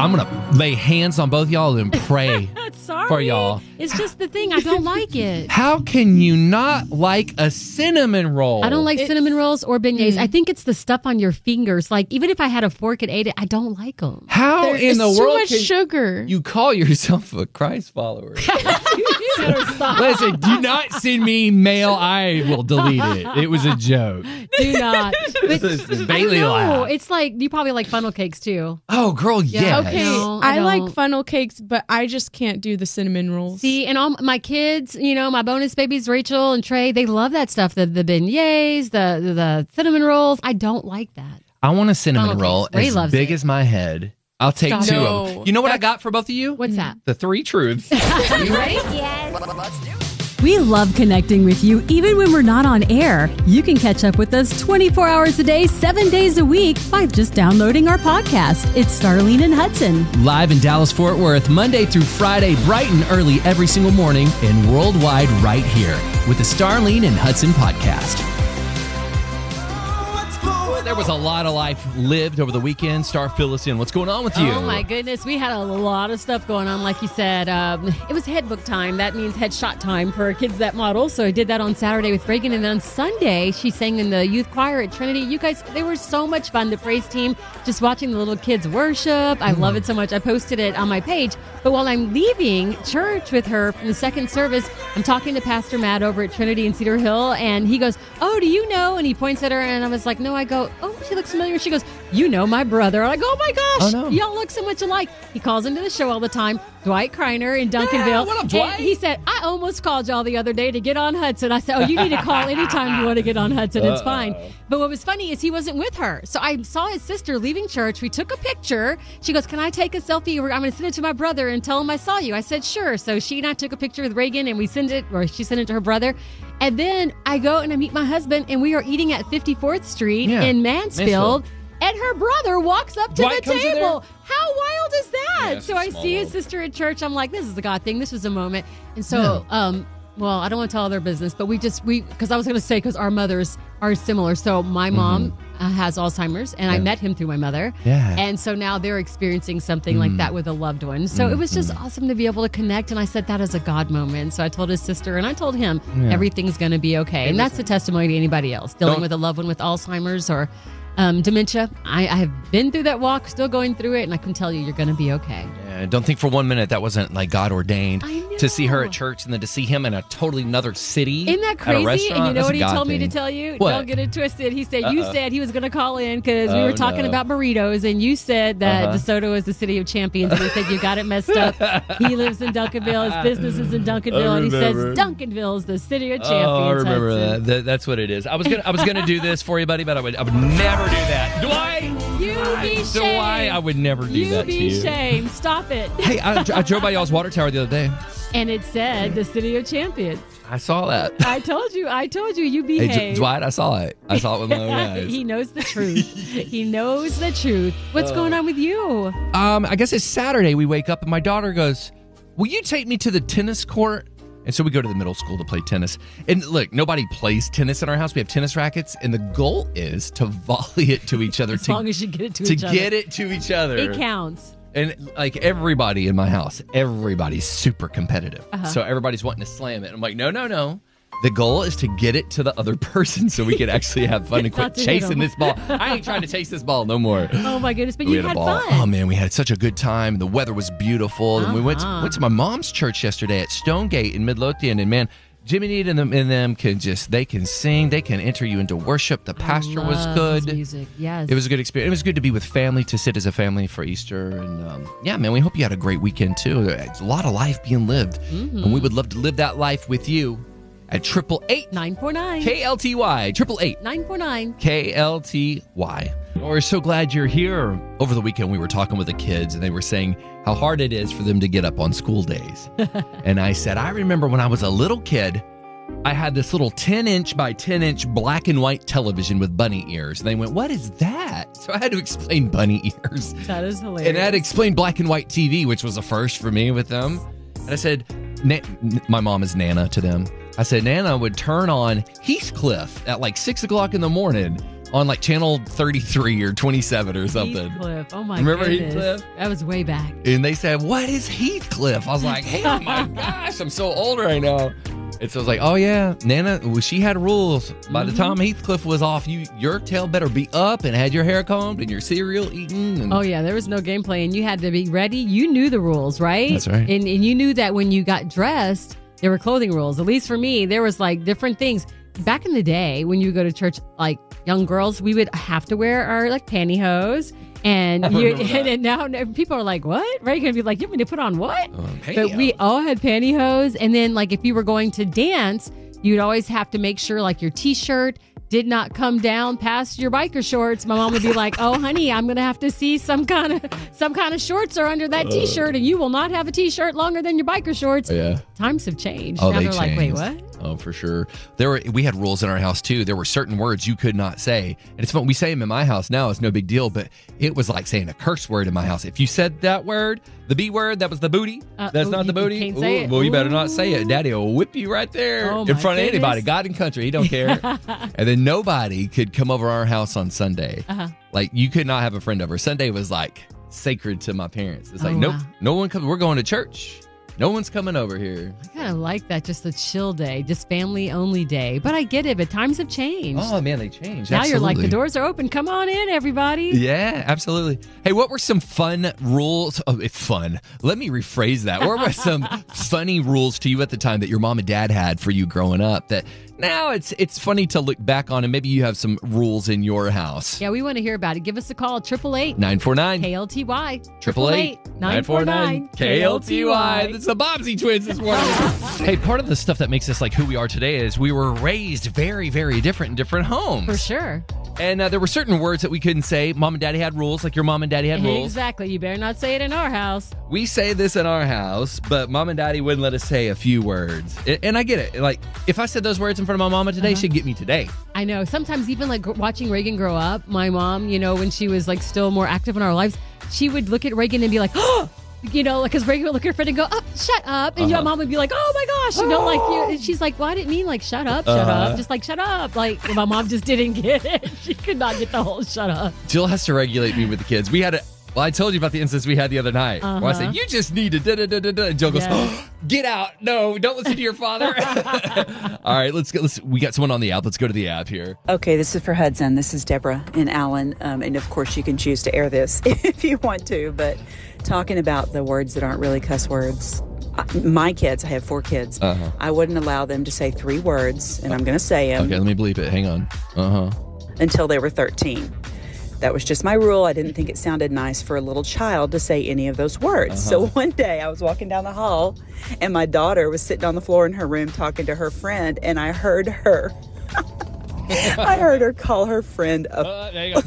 I'm gonna lay hands on both y'all and pray. Sorry. For y'all. It's just the thing. I don't like it. How can you not like a cinnamon roll? I don't like cinnamon rolls or beignets. Mm. I think it's the stuff on your fingers. Like even if I had a fork and ate it, I don't like them. How There in is the too world much can sugar. you call yourself a Christ follower? Listen, do not send me mail. I will delete it. It was a joke. Do not. But This is I Bailey don't laugh. It's like you probably like funnel cakes too. Oh, girl, yes. Okay, No, I I, like don't. funnel cakes, but I just can't do the cinnamon rolls. See, and all my kids, you know, my bonus babies, Rachel and Trey, they love that stuff. The the beignets, the the, the cinnamon rolls. I don't like that. I want a cinnamon Funnel roll cakes. Ray as loves big it. as my head. I'll take Stop two it. of them. You know what I got for both of you? What's that? The three truths. We love connecting with you even when we're not on air. You can catch up with us 24 hours a day, seven days a week by just downloading our podcast. It's Starlene and Hudson. Live in Dallas, Fort Worth, Monday through Friday, bright and early every single morning, and worldwide right here with the Starlene and Hudson podcast. There was a lot of life lived over the weekend. Star, fill us in. What's going on with you? Oh my goodness, we had a lot of stuff going on. Like you said, um, it was headbook time. That means headshot time for kids that model. So I did that on Saturday with Reagan, and then on Sunday she sang in the youth choir at Trinity. You guys, they were so much fun. The praise team, just watching the little kids worship. I love it so much. I posted it on my page. But while I'm leaving church with her from the second service, I'm talking to Pastor Matt over at Trinity in Cedar Hill, and he goes, "Oh, do you know?" And he points at her, and I was like, "No." I go, "Oh, she looks familiar." She goes, "You know my brother." I go, "Oh my gosh, Oh, no. y'all look so much alike." He calls into the show all the time. Dwight Kreiner in Duncanville. Yeah, what up, And Dwight? he said, "I almost called y'all the other day to get on Hudson." I said, "Oh, you need to call anytime you want to get on Hudson. It's fine." But what was funny is he wasn't with her, so I saw his sister leaving church. We took a picture. She goes, "Can I take a selfie? I'm going to send it to my brother and tell him I saw you." I said, "Sure." So she and I took a picture with Reagan, and we sent it, or she sent it to her brother. And then I go and I meet my husband, and we are eating at 54th Street Yeah, in Mansfield. Mansfield. And her brother walks up to Dwight the comes in there? table. How wild is that? Yeah, so I see his sister at church. I'm like, this is a God thing. This was a moment. And so, um, well, I don't want to tell their business, but we just we because I was going to say because our mothers are similar. So my mom uh, has Alzheimer's, and I met him through my mother. Mm-hmm. Yeah. And so now they're experiencing something like that with a loved one. So it was just awesome to be able to connect. And I said that is a God moment. So I told his sister, and I told him everything's going to be okay. And that's a testimony to anybody else dealing Don't- with a loved one with Alzheimer's or. Um, dementia. I, I have been through that walk, still going through it, and I can tell you, you're going to be okay. Don't think for one minute that wasn't like God ordained to see her at church and then to see him in a totally another city. Isn't that crazy? And you know That's what he God told me to tell you? What? Don't get it twisted. He said you said he was going to call in because we Oh, were talking no. about burritos, and you said that Uh-huh. DeSoto is the city of champions. And he said you got it messed up. he lives in Duncanville. His business is in Duncanville, and he says. Duncanville is the city of Oh, champions. I remember that. that. That's what it is. I was gonna, I was gonna do this for you, buddy, but I would, I would never do that. Do I? You be Do shamed. I? I would never do you that to be you. Be shamed. Stop it. Hey, I, I drove by y'all's water tower the other day. And it said the city of champions. I saw that. I told you. I told you. You Hey, behave. Dw- Dwight, I saw it. I saw it with my own eyes. he knows the truth. he knows the truth. What's going on with you? Um, I guess it's Saturday. We wake up and my daughter goes, "Will you take me to the tennis court?" And so we go to the middle school to play tennis. And look, nobody plays tennis in our house. We have tennis rackets, and the goal is to volley it to each other As to, long as you get it to, to each other. get it to each other. It counts. And like everybody in my house, everybody's super competitive. Uh-huh. So everybody's wanting to slam it. I'm like, no, no, no. The goal is to get it to the other person so we can actually have fun and quit Not to hit chasing this ball. I ain't trying to chase this ball no more. Oh my goodness! But we you had a had ball. fun. Oh man, we had such a good time. The weather was beautiful, and we went to, Uh-huh. went to my mom's church yesterday at Stonegate in Midlothian. And man, Jimmy Need and them, and them can just they can sing, they can enter you into worship. The pastor was good. Music, yes. It was a good experience. It was good to be with family, to sit as a family for Easter, and um, yeah, man, we hope you had a great weekend too. It's a lot of life being lived, Mm-hmm. and we would love to live that life with you at triple eight nine four nine. KLTY triple eight Nine four nine. KLTY. We're so glad you're here. Over the weekend, we were talking with the kids, and they were saying how hard it is for them to get up on school days. and I said, I remember when I was a little kid, I had this little 10 inch by 10 inch black and white television with bunny ears. And they went, What is that? So I had to explain bunny ears. That is hilarious. And I had to explain black and white TV, which was a first for me with them. And I said, Na- my mom is Nana to them. I said, Nana would turn on Heathcliff at like six o'clock in the morning on like channel 33 or 27 or something. Heathcliff. Oh my god. Remember goodness. Heathcliff? That was way back. And they said, What is Heathcliff? I was like, Hey, oh my gosh, I'm so old right now. And so I was like, Oh yeah, Nana, well, she had rules. By Mm-hmm. the time Heathcliff was off, you your tail better be up and had your hair combed and your cereal eaten. And Oh yeah, there was no gameplay, and you had to be ready. You knew the rules, right? That's right. And and you knew that when you got dressed, there were clothing rules. At least for me, there was like different things. Back in the day, when you go to church, like young girls, we would have to wear our like pantyhose. And you and, now now people are like, "What?" Right? You're gonna be like, "You want me to put on what?" Um, But we all had pantyhose, and then like if you were going to dance, you'd always have to make sure like your t-shirt did not come down past your biker shorts. My mom would be like, "Oh, honey, I'm gonna have to see some kind of some kind of shorts are under that t-shirt, and you will not have a t-shirt longer than your biker shorts." yeah. Times have changed. Oh, now they they're like, "Wait, what?" Oh, for sure. There were we had rules in our house too. There were certain words you could not say, and it's fun. We say them in my house now. It's no big deal, but it was like saying a curse word in my house. If you said that word, the B word, that was the booty. Uh, That's ooh, not the you- booty. Ooh, it. Well, you better not say it. Daddy will whip you right there Oh, in front of anybody. God and country. He don't care. and then nobody could come over our house on Sunday. Uh-huh. Like you could not have a friend over. Sunday was like sacred to my parents. It's like Oh, nope, wow. no one comes. We're going to church. No one's coming over here. I kind of like that, just a chill day, just family only day. But I get it. But times have changed. Oh man, they changed. now you're like, the doors are open. Come on in, everybody. Yeah, absolutely. Hey, what were some fun rules? Oh, it's fun. Let me rephrase that. What were some funny rules to you at the time that your mom and dad had for you growing up that now it's it's funny to look back on and maybe you have some rules in your house. Yeah, we want to hear about it. Give us a call, 888 949 KLTY. Triple eight nine four nine KLTY. That's the Bobbsey twins this morning. hey, part of the stuff that makes us like who we are today is we were raised very, very different in different homes. For sure. And uh, there were certain words that we couldn't say. Mom and daddy had rules, like your mom and daddy had rules. Exactly. You better not say it in our house. We say this in our house, but mom and daddy wouldn't let us say a few words. A- And I get it. Like, if I said those words in front of my mama today, she'd get me today. I know. Sometimes even like gr- watching Reagan grow up, my mom, you know, when she was like still more active in our lives, she would look at Reagan and be like, oh, you know, because Reagan would look at her friend and go, oh, shut up. And your Uh-huh. mom would be like, oh my gosh, you know, like, you, and she's like, well, I didn't mean like, shut up, shut Uh-huh. up. Just like, shut up. Like, my mom just didn't get it. She could not get the whole shut up. Jill has to regulate me with the kids. We had a. Well, I told you about the instance we had the other night. Where I Uh-huh. said, "You just need to da da da da da." And Jill goes, Yes. "Get out! No, don't listen to your father." All right, let's go. Let's. We got someone on the app. Let's go to the app here. Okay, this is for Hudson. This is Deborah and Alan. Um, and of course, you can choose to air this if you want to. But talking about the words that aren't really cuss words, I- my kids, I have four kids, Uh-huh. I wouldn't allow them to say three words, and I'm going to say them Okay, let me bleep it. Hang on. Uh huh. until they were 13. That was just my rule. I didn't think it sounded nice for a little child to say any of those words. So one day I was walking down the hall and my daughter was sitting on the floor in her room talking to her friend, and I heard her. I heard her call her friend a Uh, there you go.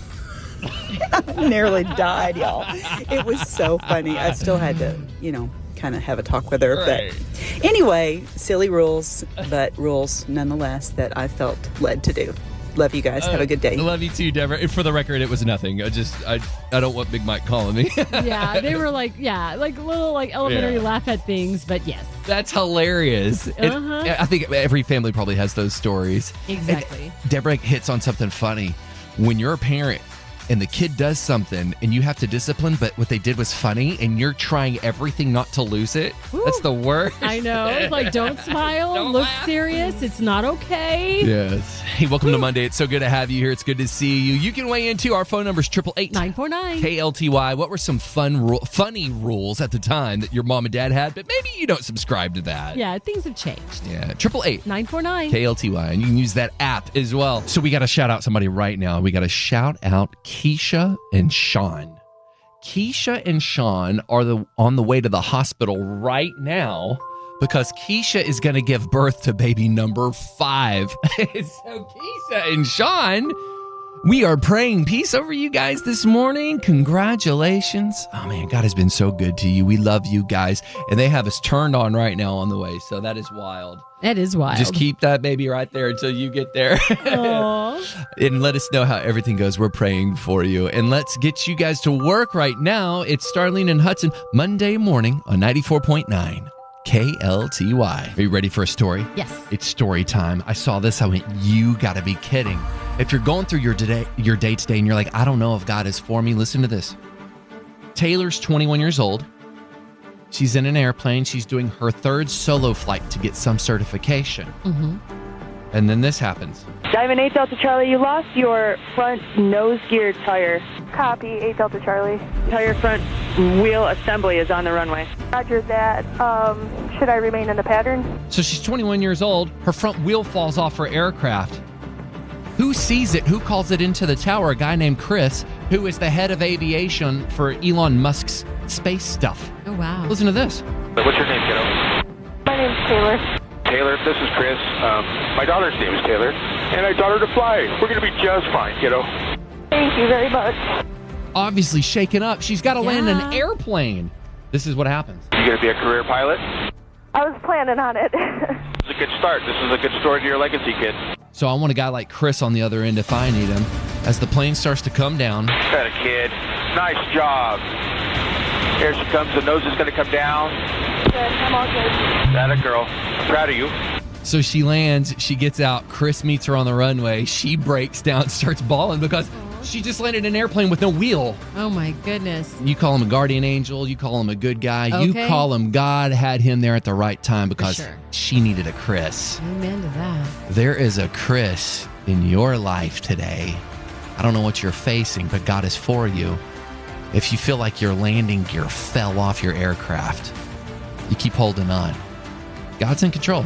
nearly died, y'all. It was so funny. I still had to, you know, kind of have a talk with her. Right. But anyway, silly rules, but rules nonetheless that I felt led to do. Love you guys. have a good day. Love you too, Deborah. And for the record, it was nothing. I just, I, I don't want Big Mike calling me. Yeah, they were like, yeah, like little like elementary Yeah. laugh at things. But yes, That's hilarious. Uh-huh. I think every family probably has those stories. exactly. And Deborah hits on something funny. When you're a parent and the kid does something and you have to discipline, but what they did was funny and you're trying everything not to lose it, that's the worst. I know. It's like, don't smile. Don't look laugh. serious. It's not okay. Yes. Hey, welcome to Monday. It's so good to have you here. It's good to see you. You can weigh into our phone number is triple eight 949. KLTY. What were some fun, ru- funny rules at the time that your mom and dad had, but maybe you don't subscribe to that? Yeah, things have changed. Yeah. Triple eight 949. KLTY, and you can use that app as well. So we got to shout out somebody right now. We got to shout out Keisha and Sean. Keisha and Sean are the on the way to the hospital right now because Keisha is going to give birth to baby number five. so Keisha and Sean, we are praying peace over you guys this morning. Congratulations. Oh man, God has been so good to you. We love you guys. And they have us turned on right now on the way. So that is wild. That is wild. Just keep that baby right there until you get there. And let us know how everything goes. We're praying for you. And let's get you guys to work right now. It's Starlene and Hudson, Monday morning on 94.9 KLTY. Are you ready for a story? Yes. It's story time. I saw this. I went, You got to be kidding. If you're going through your day, your day today and you're like, I don't know if God is for me, listen to this. Taylor's 21 years old. She's in an airplane. She's doing her third solo flight to get some certification. And then this happens. Diamond 8 Delta Charlie, you lost your front nose gear tire. Copy, 8 Delta Charlie. Tire front wheel assembly is on the runway. Roger that. Um, should I remain in the pattern? So she's 21 years old. Her front wheel falls off her aircraft. Who sees it? Who calls it into the tower? A guy named Chris, who is the head of aviation for Elon Musk's space stuff. Oh, wow. Listen to this. What's your name, kiddo? My name's Taylor. Taylor, this is Chris. Um, my daughter's name is Taylor, and I taught her to fly. We're going to be just fine, kiddo. Thank you very much. Obviously shaken up. She's got to land an airplane. This is what happens. You going to be a career pilot? I was planning on it. This is a good start. This is a good story to your legacy, kid. So I want a guy like Chris on the other end if I need him. As the plane starts to come down, That a kid. Nice job. Here she comes. The nose is going to come down. Good, I'm all good. That a girl. I'm proud of you. so she lands, she gets out, Chris meets her on the runway, she breaks down, starts bawling because she just landed an airplane with no wheel. Oh, my goodness. You call him a guardian angel, you call him a good guy, you Okay. call him God had him there at the right time because sure. she needed a Chris. Amen to that. There is a Chris in your life today. I don't know what you're facing, but God is for you. If you feel like your landing gear fell off your aircraft, you keep holding on. God's in control.